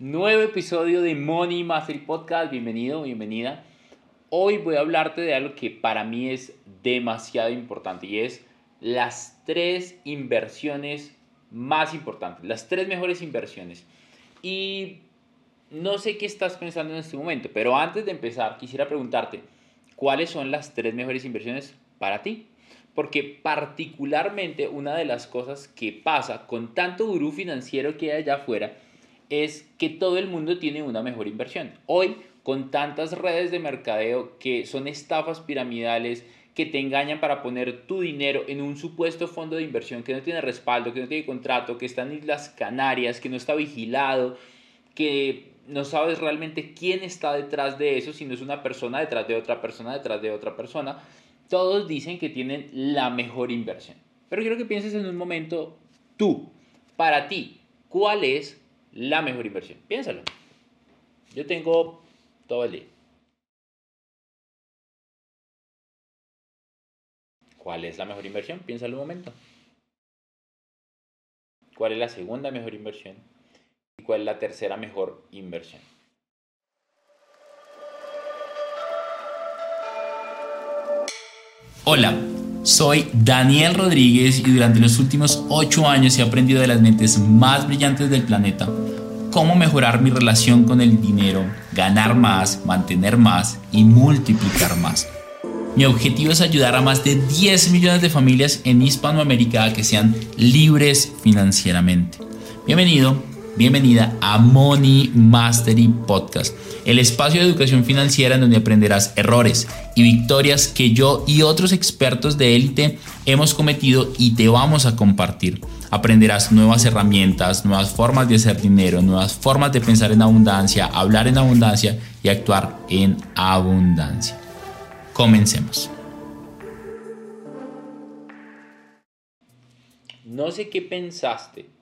Nuevo episodio de Money Mastery Podcast. Bienvenido, bienvenida. Hoy voy a hablarte de algo que para mí es demasiado importante y es las tres inversiones más importantes, las tres mejores inversiones. Y no sé qué estás pensando en este momento, pero antes de empezar quisiera preguntarte, ¿cuáles son las tres mejores inversiones para ti? Porque particularmente una de las cosas que pasa con tanto gurú financiero que hay allá afuera es que todo el mundo tiene una mejor inversión. Hoy, con tantas redes de mercadeo que son estafas piramidales, que te engañan para poner tu dinero en un supuesto fondo de inversión que no tiene respaldo, que no tiene contrato, que está en Islas Canarias, que no está vigilado, que no sabes realmente quién está detrás de eso, si no es una persona detrás de otra persona, detrás de otra persona. Todos dicen que tienen la mejor inversión. Pero quiero que pienses en un momento, tú, para ti, ¿cuál es la mejor inversión? Piénsalo. Yo tengo todo el día. ¿Cuál es la mejor inversión? Piénsalo un momento. ¿Cuál es la segunda mejor inversión? ¿Y cuál es la tercera mejor inversión? Hola, soy Daniel Rodríguez y durante los últimos 8 años he aprendido de las mentes más brillantes del planeta cómo mejorar mi relación con el dinero, ganar más, mantener más y multiplicar más. Mi objetivo es ayudar a más de 10 millones de familias en Hispanoamérica a que sean libres financieramente. Bienvenido, bienvenida a Money Mastery Podcast, el espacio de educación financiera en donde aprenderás errores y victorias que yo y otros expertos de élite hemos cometido y te vamos a compartir. Aprenderás nuevas herramientas, nuevas formas de hacer dinero, nuevas formas de pensar en abundancia, hablar en abundancia y actuar en abundancia. Comencemos. No sé qué pensaste.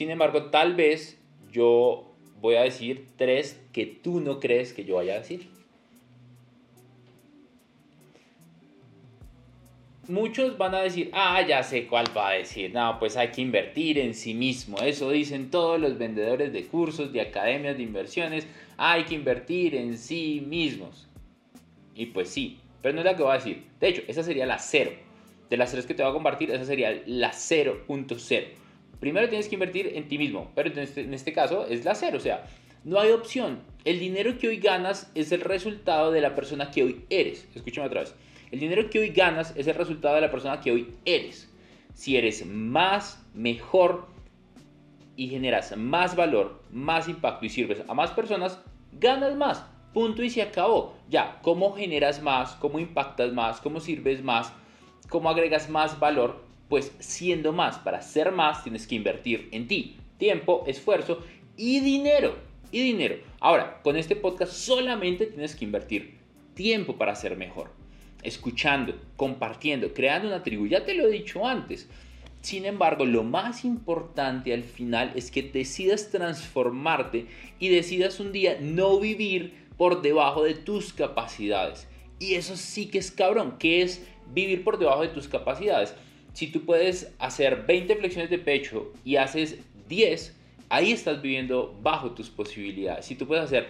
Sin embargo, tal vez yo voy a decir tres que tú no crees que yo vaya a decir. Muchos van a decir, ah, ya sé cuál va a decir. No, pues hay que invertir en sí mismo. Eso dicen todos los vendedores de cursos, de academias de inversiones. Hay que invertir en sí mismos. Y pues sí, pero no es la que voy a decir. De hecho, esa sería la cero. De las tres que te voy a compartir, esa sería la 0.0. Primero tienes que invertir en ti mismo, pero en este, en este caso es la cero. O sea, no hay opción. El dinero que hoy ganas es el resultado de la persona que hoy eres. Escúchame otra vez. El dinero que hoy ganas es el resultado de la persona que hoy eres. Si eres más, mejor y generas más valor, más impacto y sirves a más personas, ganas más. Punto y se acabó. Ya, ¿cómo generas más? ¿Cómo impactas más? ¿Cómo sirves más? ¿Cómo agregas más valor? Pues siendo más, para ser más tienes que invertir en ti. Tiempo, esfuerzo y dinero. Y dinero. Ahora, con este podcast solamente tienes que invertir tiempo para ser mejor. Escuchando, compartiendo, creando una tribu. Ya te lo he dicho antes. Sin embargo, lo más importante al final es que decidas transformarte y decidas un día no vivir por debajo de tus capacidades. Y eso sí que es cabrón, que es vivir por debajo de tus capacidades. Si tú puedes hacer 20 flexiones de pecho y haces 10, ahí estás viviendo bajo tus posibilidades. Si tú puedes hacer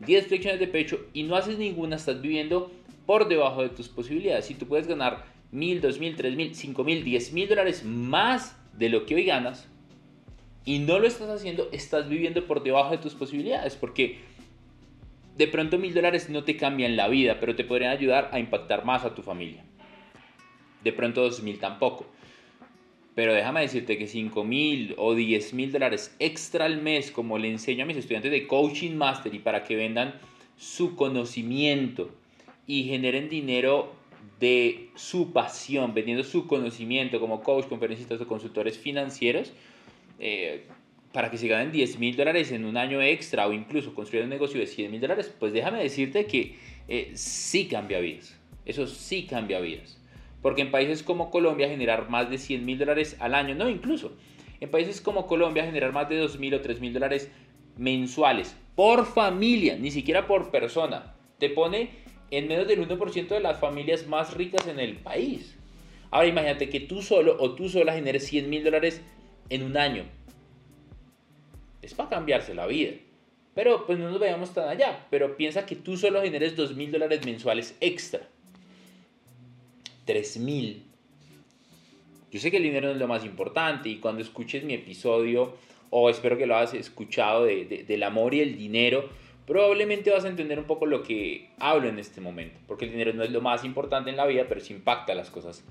10 flexiones de pecho y no haces ninguna, estás viviendo por debajo de tus posibilidades. Si tú puedes ganar 1000, 2000, 3000, 5000, 10000 dólares más de lo que hoy ganas y no lo estás haciendo, estás viviendo por debajo de tus posibilidades porque de pronto mil dólares no te cambian la vida, pero te podrían ayudar a impactar más a tu familia. De pronto dos mil tampoco. Pero déjame decirte que cinco mil o diez mil dólares extra al mes, como le enseño a mis estudiantes de Coaching Mastery para que vendan su conocimiento y generen dinero de su pasión, vendiendo su conocimiento como coach, conferencistas o consultores financieros, eh, para que se ganen 10 mil dólares en un año extra o incluso construir un negocio de 100 mil dólares, pues déjame decirte que eh, sí cambia vidas. Eso sí cambia vidas. Porque en países como Colombia generar más de 100 mil dólares al año, no incluso, en países como Colombia generar más de 2 mil o 3 mil dólares mensuales por familia, ni siquiera por persona, te pone en menos del 1% de las familias más ricas en el país. Ahora imagínate que tú solo o tú sola generes 100 mil dólares en un año es para cambiarse la vida. Pero pues no nos veamos tan allá. Pero piensa que tú solo generes dos mil dólares mensuales extra. Tres mil. Yo sé que el dinero no es lo más importante y cuando escuches mi episodio, o espero que lo hayas escuchado de, del amor y el dinero, probablemente vas a entender un poco lo que hablo en este momento. Porque el dinero no es lo más importante en la vida, pero sí impacta las cosas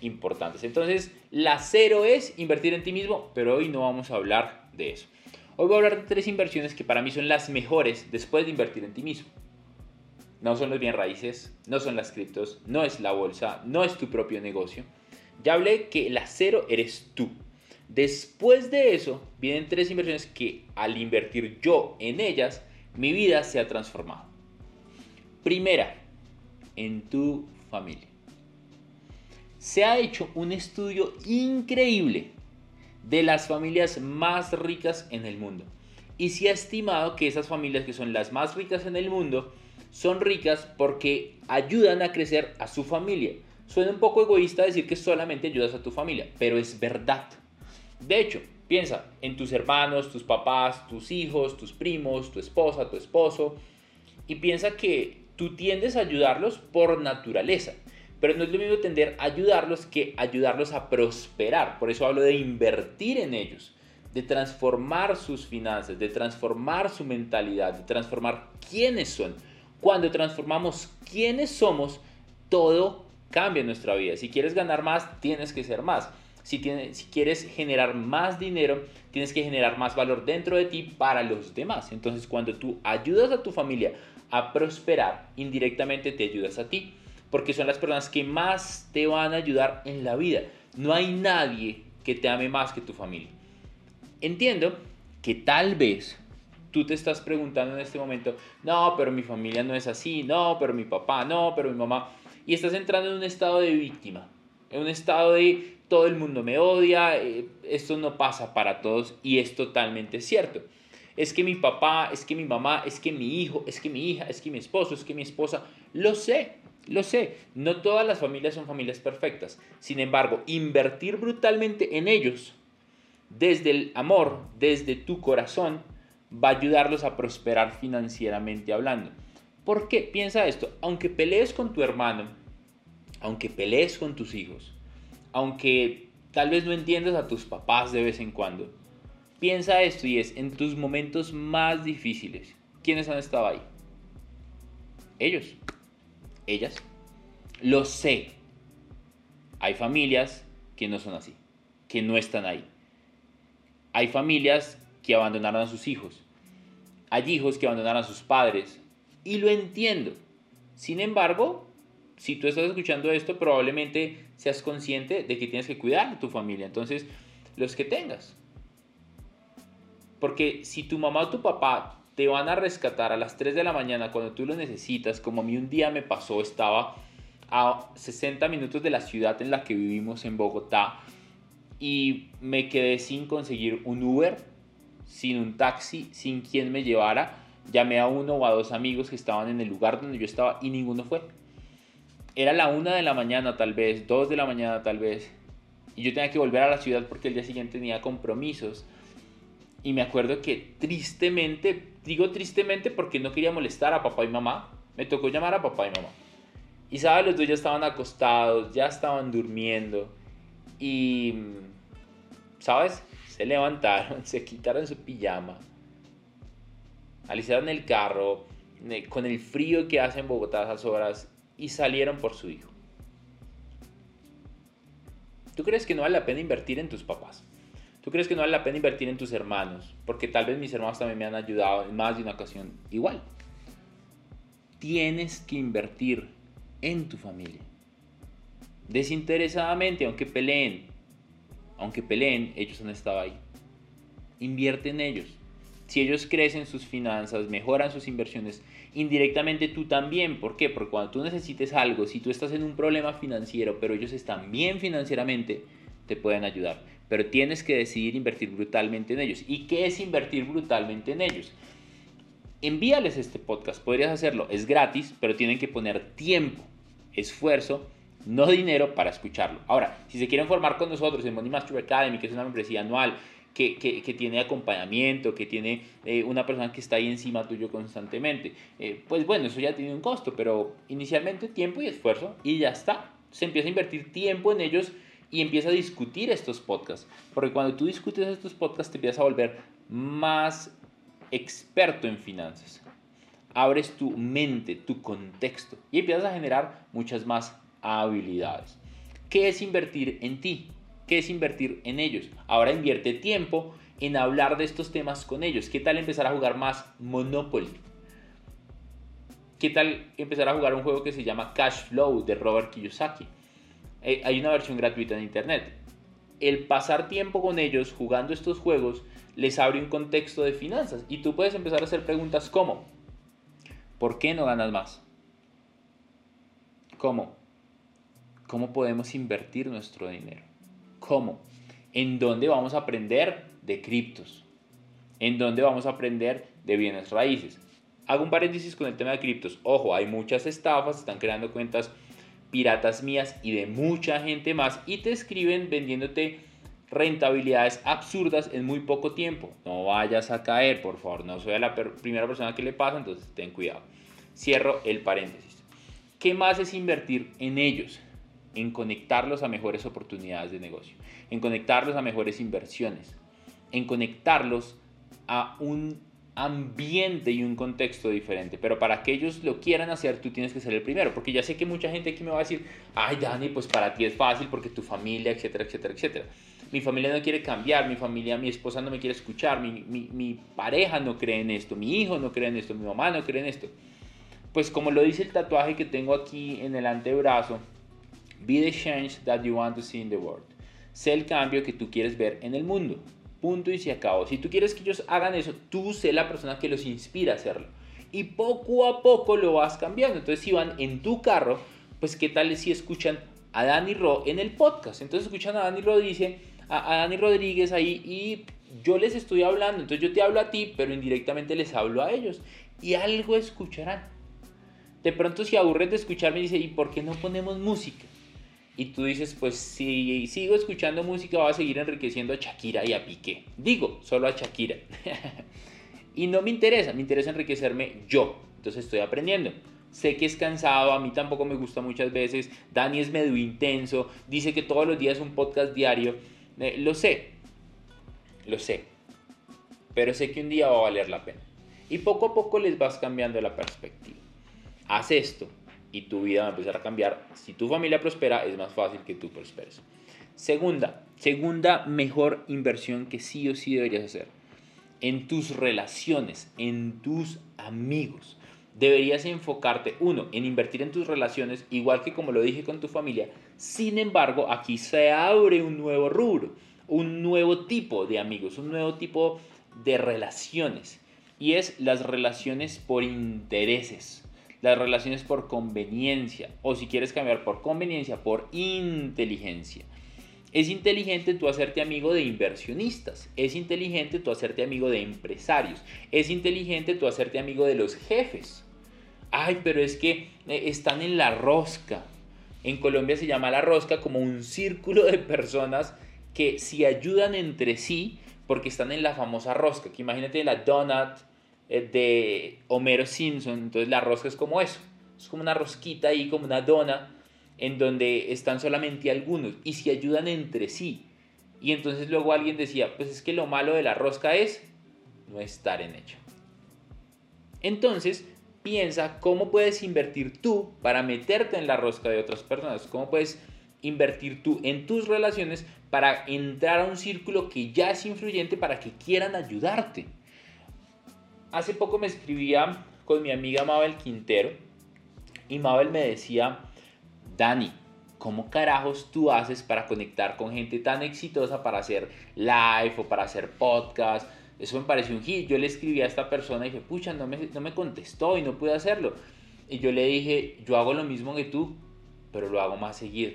importantes. Entonces, la cero es invertir en ti mismo, pero hoy no vamos a hablar de eso. Hoy voy a hablar de tres inversiones que para mí son las mejores después de invertir en ti mismo. No son los bien raíces, no son las criptos, no es la bolsa, no es tu propio negocio. Ya hablé que la cero eres tú. Después de eso vienen tres inversiones que al invertir yo en ellas, mi vida se ha transformado. Primera, en tu familia. Se ha hecho un estudio increíble de las familias más ricas en el mundo. Y se ha estimado que esas familias que son las más ricas en el mundo son ricas porque ayudan a crecer a su familia. Suena un poco egoísta decir que solamente ayudas a tu familia, pero es verdad. De hecho, piensa en tus hermanos, tus papás, tus hijos, tus primos, tu esposa, tu esposo, y piensa que tú tiendes a ayudarlos por naturaleza. Pero no es lo mismo tender a ayudarlos que ayudarlos a prosperar. Por eso hablo de invertir en ellos, de transformar sus finanzas, de transformar su mentalidad, de transformar quiénes son. Cuando transformamos quiénes somos, todo cambia en nuestra vida. Si quieres ganar más, tienes que ser más. Si, tienes, si quieres generar más dinero, tienes que generar más valor dentro de ti para los demás. Entonces, cuando tú ayudas a tu familia a prosperar, indirectamente te ayudas a ti porque son las personas que más te van a ayudar en la vida. No hay nadie que te ame más que tu familia. Entiendo que tal vez tú te estás preguntando en este momento, no, pero mi familia no es así, no, pero mi papá, no, pero mi mamá, y estás entrando en un estado de víctima, en un estado de todo el mundo me odia, eh, esto no pasa para todos y es totalmente cierto. Es que mi papá, es que mi mamá, es que mi hijo, es que mi hija, es que mi esposo, es que mi esposa, lo sé, lo sé, no todas las familias son familias perfectas. Sin embargo, invertir brutalmente en ellos, desde el amor, desde tu corazón, va a ayudarlos a prosperar financieramente hablando. ¿Por qué? Piensa esto, aunque pelees con tu hermano, aunque pelees con tus hijos, aunque tal vez no entiendas a tus papás de vez en cuando, piensa esto y es en tus momentos más difíciles, ¿quiénes han estado ahí? Ellos ellas. Lo sé. Hay familias que no son así, que no están ahí. Hay familias que abandonaron a sus hijos. Hay hijos que abandonaron a sus padres. Y lo entiendo. Sin embargo, si tú estás escuchando esto, probablemente seas consciente de que tienes que cuidar de tu familia. Entonces, los que tengas. Porque si tu mamá o tu papá te van a rescatar a las 3 de la mañana cuando tú lo necesitas, como a mí un día me pasó, estaba a 60 minutos de la ciudad en la que vivimos en Bogotá y me quedé sin conseguir un Uber, sin un taxi, sin quien me llevara. Llamé a uno o a dos amigos que estaban en el lugar donde yo estaba y ninguno fue. Era la 1 de la mañana tal vez, 2 de la mañana tal vez. Y yo tenía que volver a la ciudad porque el día siguiente tenía compromisos. Y me acuerdo que tristemente Digo tristemente porque no quería molestar a papá y mamá. Me tocó llamar a papá y mamá. Y sabes, los dos ya estaban acostados, ya estaban durmiendo. Y, ¿sabes? Se levantaron, se quitaron su pijama. Alisaron el carro con el frío que hace en Bogotá a esas horas y salieron por su hijo. ¿Tú crees que no vale la pena invertir en tus papás? ¿Tú crees que no vale la pena invertir en tus hermanos? Porque tal vez mis hermanos también me han ayudado en más de una ocasión. Igual. Tienes que invertir en tu familia. Desinteresadamente, aunque peleen. Aunque peleen, ellos han estado ahí. Invierte en ellos. Si ellos crecen sus finanzas, mejoran sus inversiones, indirectamente tú también. ¿Por qué? Porque cuando tú necesites algo, si tú estás en un problema financiero, pero ellos están bien financieramente, te pueden ayudar pero tienes que decidir invertir brutalmente en ellos. ¿Y qué es invertir brutalmente en ellos? Envíales este podcast, podrías hacerlo, es gratis, pero tienen que poner tiempo, esfuerzo, no dinero para escucharlo. Ahora, si se quieren formar con nosotros en Money Master Academy, que es una membresía anual, que, que, tiene acompañamiento, que tiene eh, una persona que está ahí encima tuyo constantemente. Eh, pues bueno, eso ya tiene un costo, pero inicialmente tiempo y esfuerzo y ya está. Se empieza a invertir tiempo en ellos y empieza a discutir estos podcasts. Porque cuando tú discutes estos podcasts te empiezas a volver más experto en finanzas. Abres tu mente, tu contexto y empiezas a generar muchas más habilidades. ¿Qué es invertir en ti? ¿Qué es invertir en ellos? Ahora invierte tiempo en hablar de estos temas con ellos. ¿Qué tal empezar a jugar más Monopoly? ¿Qué tal empezar a jugar un juego que se llama Cash Flow de Robert Kiyosaki? Eh, hay una versión gratuita en internet. El pasar tiempo con ellos jugando estos juegos les abre un contexto de finanzas y tú puedes empezar a hacer preguntas como ¿por qué no ganas más? ¿Cómo? ¿Cómo podemos invertir nuestro dinero? ¿Cómo? ¿En dónde vamos a aprender de criptos? ¿En dónde vamos a aprender de bienes raíces? Hago un paréntesis con el tema de criptos. Ojo, hay muchas estafas, están creando cuentas piratas mías y de mucha gente más y te escriben vendiéndote rentabilidades absurdas en muy poco tiempo. No vayas a caer, por favor. No soy la primera persona que le pasa, entonces ten cuidado. Cierro el paréntesis. ¿Qué más es invertir en ellos? En conectarlos a mejores oportunidades de negocio, en conectarlos a mejores inversiones, en conectarlos a un ambiente y un contexto diferente. Pero para que ellos lo quieran hacer, tú tienes que ser el primero. Porque ya sé que mucha gente aquí me va a decir, ay Dani, pues para ti es fácil porque tu familia, etcétera, etcétera, etcétera. Mi familia no quiere cambiar, mi familia, mi esposa no me quiere escuchar, mi, mi, pareja no cree en esto, mi hijo no cree en esto, mi mamá no cree en esto. Pues como lo dice el tatuaje que tengo aquí en el antebrazo, Be the change that you want to see in the world. Sé el cambio que tú quieres ver en el mundo. Punto y se acabó. Si tú quieres que ellos hagan eso, tú sé la persona que los inspira a hacerlo. Y poco a poco lo vas cambiando. Entonces, si van en tu carro, pues qué tal si escuchan a Dani Ro en el podcast. Entonces escuchan a Dani dice a, a Dani Rodríguez ahí y yo les estoy hablando. Entonces yo te hablo a ti, pero indirectamente les hablo a ellos. Y algo escucharán. De pronto si aburren de escucharme, dice, ¿y por qué no ponemos música? Y tú dices, pues si sigo escuchando música va a seguir enriqueciendo a Shakira y a Piqué. Digo, solo a Shakira. y no me interesa, me interesa enriquecerme yo. Entonces estoy aprendiendo. Sé que es cansado, a mí tampoco me gusta muchas veces. Dani es medio intenso, dice que todos los días un podcast diario. Eh, lo sé, lo sé. Pero sé que un día va a valer la pena. Y poco a poco les vas cambiando la perspectiva. Haz esto, y tu vida va a empezar a cambiar. Si tu familia prospera, es más fácil que tú prosperes. Segunda, segunda mejor inversión que sí o sí deberías hacer. En tus relaciones, en tus amigos. Deberías enfocarte, uno, en invertir en tus relaciones, igual que como lo dije con tu familia. Sin embargo, aquí se abre un nuevo rubro, un nuevo tipo de amigos, un nuevo tipo de relaciones. Y es las relaciones por intereses las relaciones por conveniencia o si quieres cambiar por conveniencia, por inteligencia. Es inteligente tú hacerte amigo de inversionistas, es inteligente tú hacerte amigo de empresarios, es inteligente tú hacerte amigo de los jefes. Ay, pero es que eh, están en la rosca. En Colombia se llama la rosca como un círculo de personas que se ayudan entre sí porque están en la famosa rosca, que imagínate la donut, de Homero Simpson. Entonces la rosca es como eso. Es como una rosquita ahí, como una dona, en donde están solamente algunos y se ayudan entre sí. Y entonces luego alguien decía, pues es que lo malo de la rosca es no estar en ella. Entonces, piensa cómo puedes invertir tú para meterte en la rosca de otras personas. Cómo puedes invertir tú en tus relaciones para entrar a un círculo que ya es influyente para que quieran ayudarte. Hace poco me escribía con mi amiga Mabel Quintero y Mabel me decía, Dani, ¿cómo carajos tú haces para conectar con gente tan exitosa para hacer live o para hacer podcast? Eso me pareció un hit. Yo le escribí a esta persona y dije, pucha, no me, no me contestó y no pude hacerlo. Y yo le dije, yo hago lo mismo que tú, pero lo hago más seguido.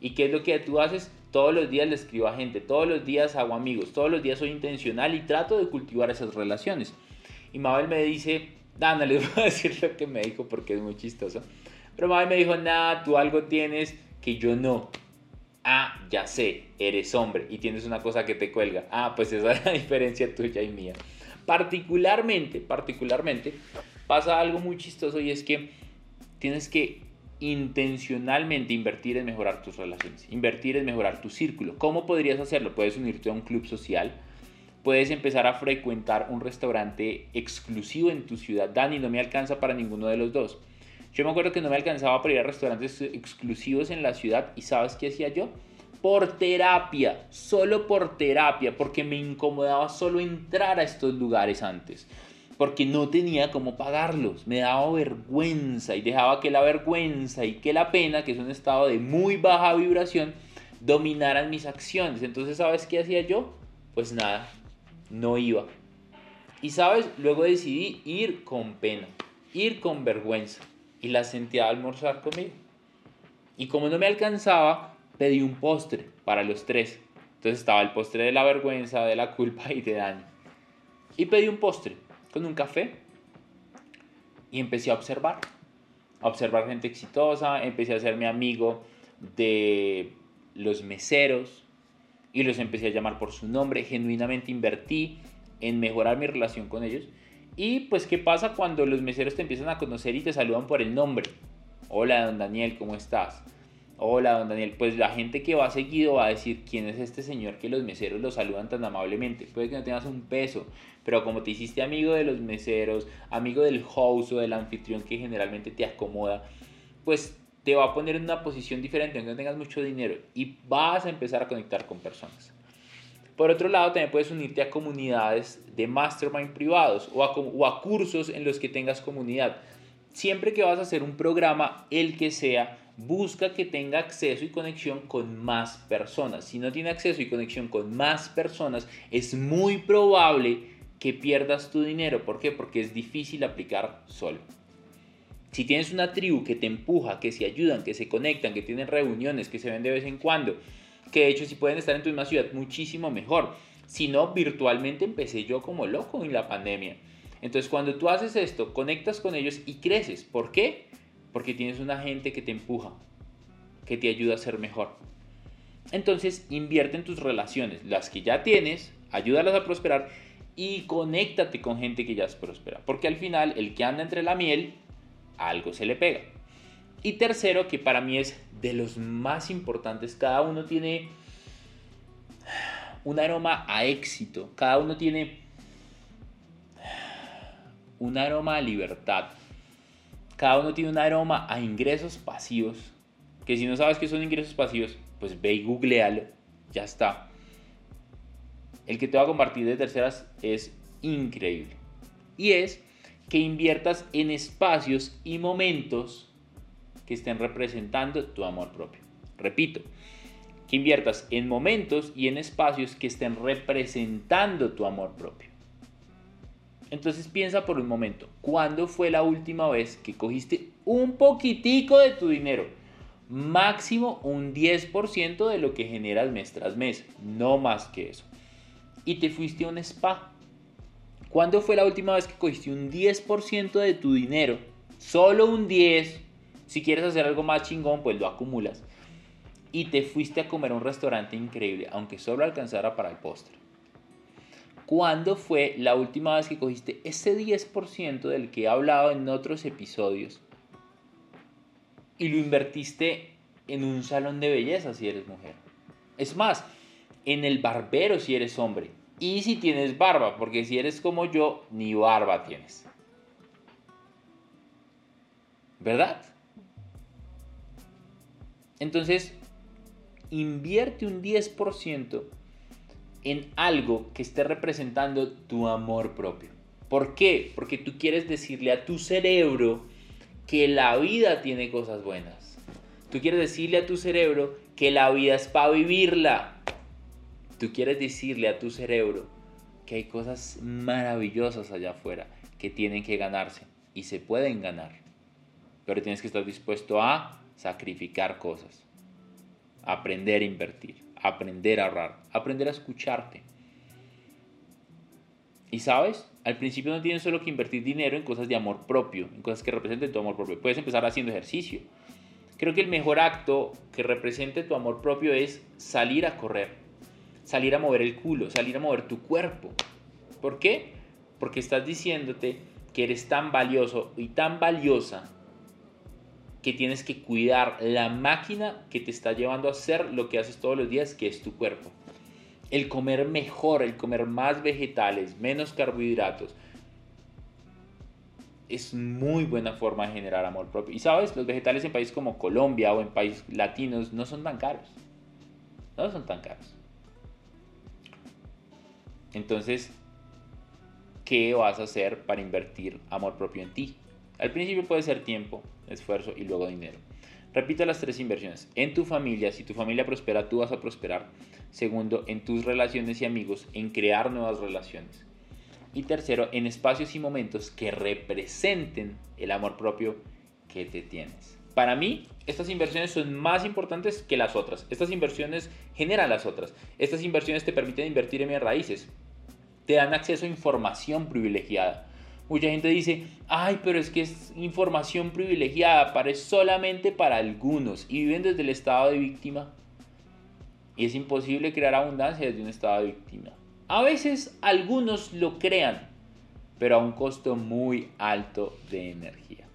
¿Y qué es lo que tú haces? Todos los días le escribo a gente, todos los días hago amigos, todos los días soy intencional y trato de cultivar esas relaciones. Y Mabel me dice, Dana, les voy a decir lo que me dijo porque es muy chistoso. Pero Mabel me dijo, nada, tú algo tienes que yo no. Ah, ya sé, eres hombre y tienes una cosa que te cuelga. Ah, pues esa es la diferencia tuya y mía. Particularmente, particularmente, pasa algo muy chistoso y es que tienes que intencionalmente invertir en mejorar tus relaciones, invertir en mejorar tu círculo. ¿Cómo podrías hacerlo? Puedes unirte a un club social, puedes empezar a frecuentar un restaurante exclusivo en tu ciudad. Dani, no me alcanza para ninguno de los dos. Yo me acuerdo que no me alcanzaba para ir a restaurantes exclusivos en la ciudad y ¿sabes qué hacía yo? Por terapia, solo por terapia, porque me incomodaba solo entrar a estos lugares antes porque no tenía cómo pagarlos, me daba vergüenza y dejaba que la vergüenza y que la pena, que es un estado de muy baja vibración, dominaran mis acciones. Entonces, ¿sabes qué hacía yo? Pues nada, no iba. Y sabes, luego decidí ir con pena, ir con vergüenza y la sentía a almorzar conmigo. Y como no me alcanzaba, pedí un postre para los tres. Entonces estaba el postre de la vergüenza, de la culpa y de daño. Y pedí un postre con un café y empecé a observar, a observar gente exitosa, empecé a ser mi amigo de los meseros y los empecé a llamar por su nombre, genuinamente invertí en mejorar mi relación con ellos. Y pues, ¿qué pasa cuando los meseros te empiezan a conocer y te saludan por el nombre? Hola, don Daniel, ¿cómo estás? Hola, don Daniel. Pues la gente que va seguido va a decir quién es este señor que los meseros lo saludan tan amablemente. Puede que no tengas un peso, pero como te hiciste amigo de los meseros, amigo del host o del anfitrión que generalmente te acomoda, pues te va a poner en una posición diferente, aunque no tengas mucho dinero, y vas a empezar a conectar con personas. Por otro lado, también puedes unirte a comunidades de mastermind privados o a, o a cursos en los que tengas comunidad. Siempre que vas a hacer un programa, el que sea, busca que tenga acceso y conexión con más personas. Si no tiene acceso y conexión con más personas, es muy probable que pierdas tu dinero. ¿Por qué? Porque es difícil aplicar solo. Si tienes una tribu que te empuja, que se ayudan, que se conectan, que tienen reuniones, que se ven de vez en cuando, que de hecho si pueden estar en tu misma ciudad, muchísimo mejor. Si no, virtualmente empecé yo como loco en la pandemia. Entonces cuando tú haces esto, conectas con ellos y creces. ¿Por qué? porque tienes una gente que te empuja, que te ayuda a ser mejor. Entonces invierte en tus relaciones, las que ya tienes, ayúdalas a prosperar y conéctate con gente que ya es próspera, porque al final el que anda entre la miel, algo se le pega. Y tercero, que para mí es de los más importantes, cada uno tiene un aroma a éxito, cada uno tiene un aroma a libertad, cada uno tiene un aroma a ingresos pasivos. Que si no sabes qué son ingresos pasivos, pues ve y googlealo. Ya está. El que te va a compartir de terceras es increíble. Y es que inviertas en espacios y momentos que estén representando tu amor propio. Repito, que inviertas en momentos y en espacios que estén representando tu amor propio. Entonces piensa por un momento, ¿cuándo fue la última vez que cogiste un poquitico de tu dinero? Máximo un 10% de lo que generas mes tras mes, no más que eso. Y te fuiste a un spa. ¿Cuándo fue la última vez que cogiste un 10% de tu dinero? Solo un 10. Si quieres hacer algo más chingón, pues lo acumulas. Y te fuiste a comer a un restaurante increíble, aunque solo alcanzara para el postre. ¿Cuándo fue la última vez que cogiste ese 10% del que he hablado en otros episodios y lo invertiste en un salón de belleza si eres mujer? Es más, en el barbero si eres hombre. Y si tienes barba, porque si eres como yo, ni barba tienes. ¿Verdad? Entonces, invierte un 10% en algo que esté representando tu amor propio. ¿Por qué? Porque tú quieres decirle a tu cerebro que la vida tiene cosas buenas. Tú quieres decirle a tu cerebro que la vida es para vivirla. Tú quieres decirle a tu cerebro que hay cosas maravillosas allá afuera que tienen que ganarse y se pueden ganar. Pero tienes que estar dispuesto a sacrificar cosas, aprender a invertir aprender a ahorrar, aprender a escucharte. Y sabes, al principio no tienes solo que invertir dinero en cosas de amor propio, en cosas que representen tu amor propio. Puedes empezar haciendo ejercicio. Creo que el mejor acto que represente tu amor propio es salir a correr, salir a mover el culo, salir a mover tu cuerpo. ¿Por qué? Porque estás diciéndote que eres tan valioso y tan valiosa que tienes que cuidar la máquina que te está llevando a hacer lo que haces todos los días, que es tu cuerpo. El comer mejor, el comer más vegetales, menos carbohidratos, es muy buena forma de generar amor propio. Y sabes, los vegetales en países como Colombia o en países latinos no son tan caros. No son tan caros. Entonces, ¿qué vas a hacer para invertir amor propio en ti? Al principio puede ser tiempo, esfuerzo y luego dinero. Repita las tres inversiones. En tu familia, si tu familia prospera, tú vas a prosperar. Segundo, en tus relaciones y amigos, en crear nuevas relaciones. Y tercero, en espacios y momentos que representen el amor propio que te tienes. Para mí, estas inversiones son más importantes que las otras. Estas inversiones generan las otras. Estas inversiones te permiten invertir en mis raíces. Te dan acceso a información privilegiada Mucha gente dice, ay, pero es que es información privilegiada, parece solamente para algunos y viven desde el estado de víctima. Y es imposible crear abundancia desde un estado de víctima. A veces algunos lo crean, pero a un costo muy alto de energía.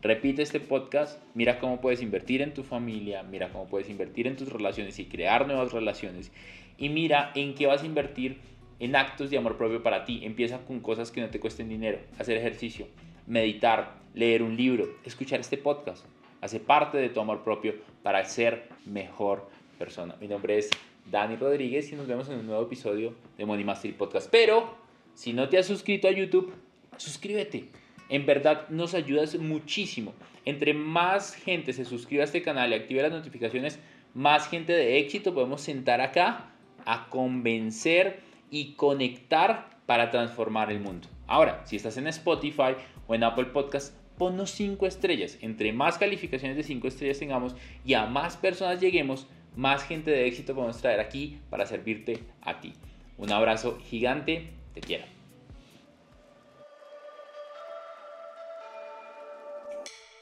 Repite este podcast, mira cómo puedes invertir en tu familia, mira cómo puedes invertir en tus relaciones y crear nuevas relaciones. Y mira en qué vas a invertir en actos de amor propio para ti. Empieza con cosas que no te cuesten dinero, hacer ejercicio, meditar, leer un libro, escuchar este podcast. Hace parte de tu amor propio para ser mejor persona. Mi nombre es Dani Rodríguez y nos vemos en un nuevo episodio de Money Mastery Podcast. Pero si no te has suscrito a YouTube, suscríbete. En verdad nos ayudas muchísimo. Entre más gente se suscriba a este canal y active las notificaciones, más gente de éxito podemos sentar acá a convencer y conectar para transformar el mundo. Ahora, si estás en Spotify o en Apple Podcast, ponnos 5 estrellas. Entre más calificaciones de 5 estrellas tengamos y a más personas lleguemos, más gente de éxito podemos traer aquí para servirte a ti. Un abrazo gigante, te quiero.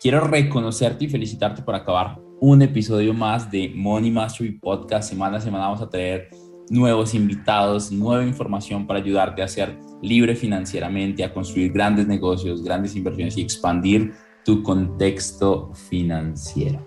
Quiero reconocerte y felicitarte por acabar un episodio más de Money Mastery Podcast. Semana a semana vamos a traer nuevos invitados, nueva información para ayudarte a ser libre financieramente, a construir grandes negocios, grandes inversiones y expandir tu contexto financiero.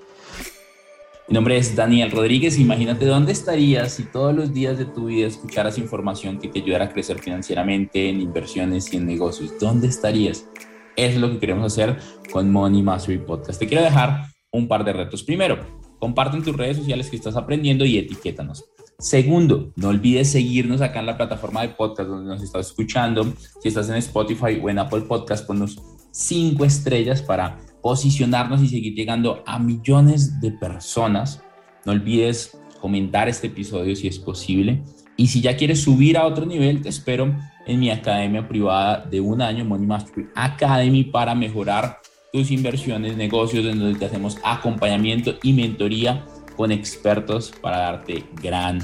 Mi nombre es Daniel Rodríguez. Imagínate dónde estarías si todos los días de tu vida escucharas información que te ayudara a crecer financieramente en inversiones y en negocios. ¿Dónde estarías? Eso es lo que queremos hacer con Money Mastery Podcast. Te quiero dejar un par de retos. Primero, comparte en tus redes sociales que estás aprendiendo y etiquétanos. Segundo, no olvides seguirnos acá en la plataforma de podcast donde nos estás escuchando. Si estás en Spotify o en Apple Podcast, ponnos cinco estrellas para posicionarnos y seguir llegando a millones de personas. No olvides comentar este episodio si es posible. Y si ya quieres subir a otro nivel, te espero en mi academia privada de un año, Money Mastery Academy, para mejorar tus inversiones, negocios, en donde te hacemos acompañamiento y mentoría con expertos para darte gran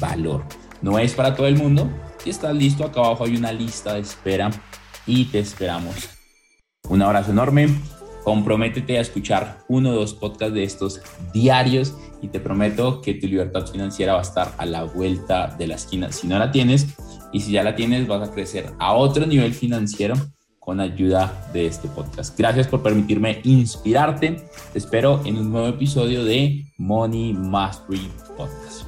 valor. No es para todo el mundo. Si estás listo, acá abajo hay una lista de espera y te esperamos. Un abrazo enorme. Comprométete a escuchar uno o dos podcasts de estos diarios y te prometo que tu libertad financiera va a estar a la vuelta de la esquina. Si no la tienes y si ya la tienes, vas a crecer a otro nivel financiero con ayuda de este podcast. Gracias por permitirme inspirarte. Te espero en un nuevo episodio de Money Mastery Podcast.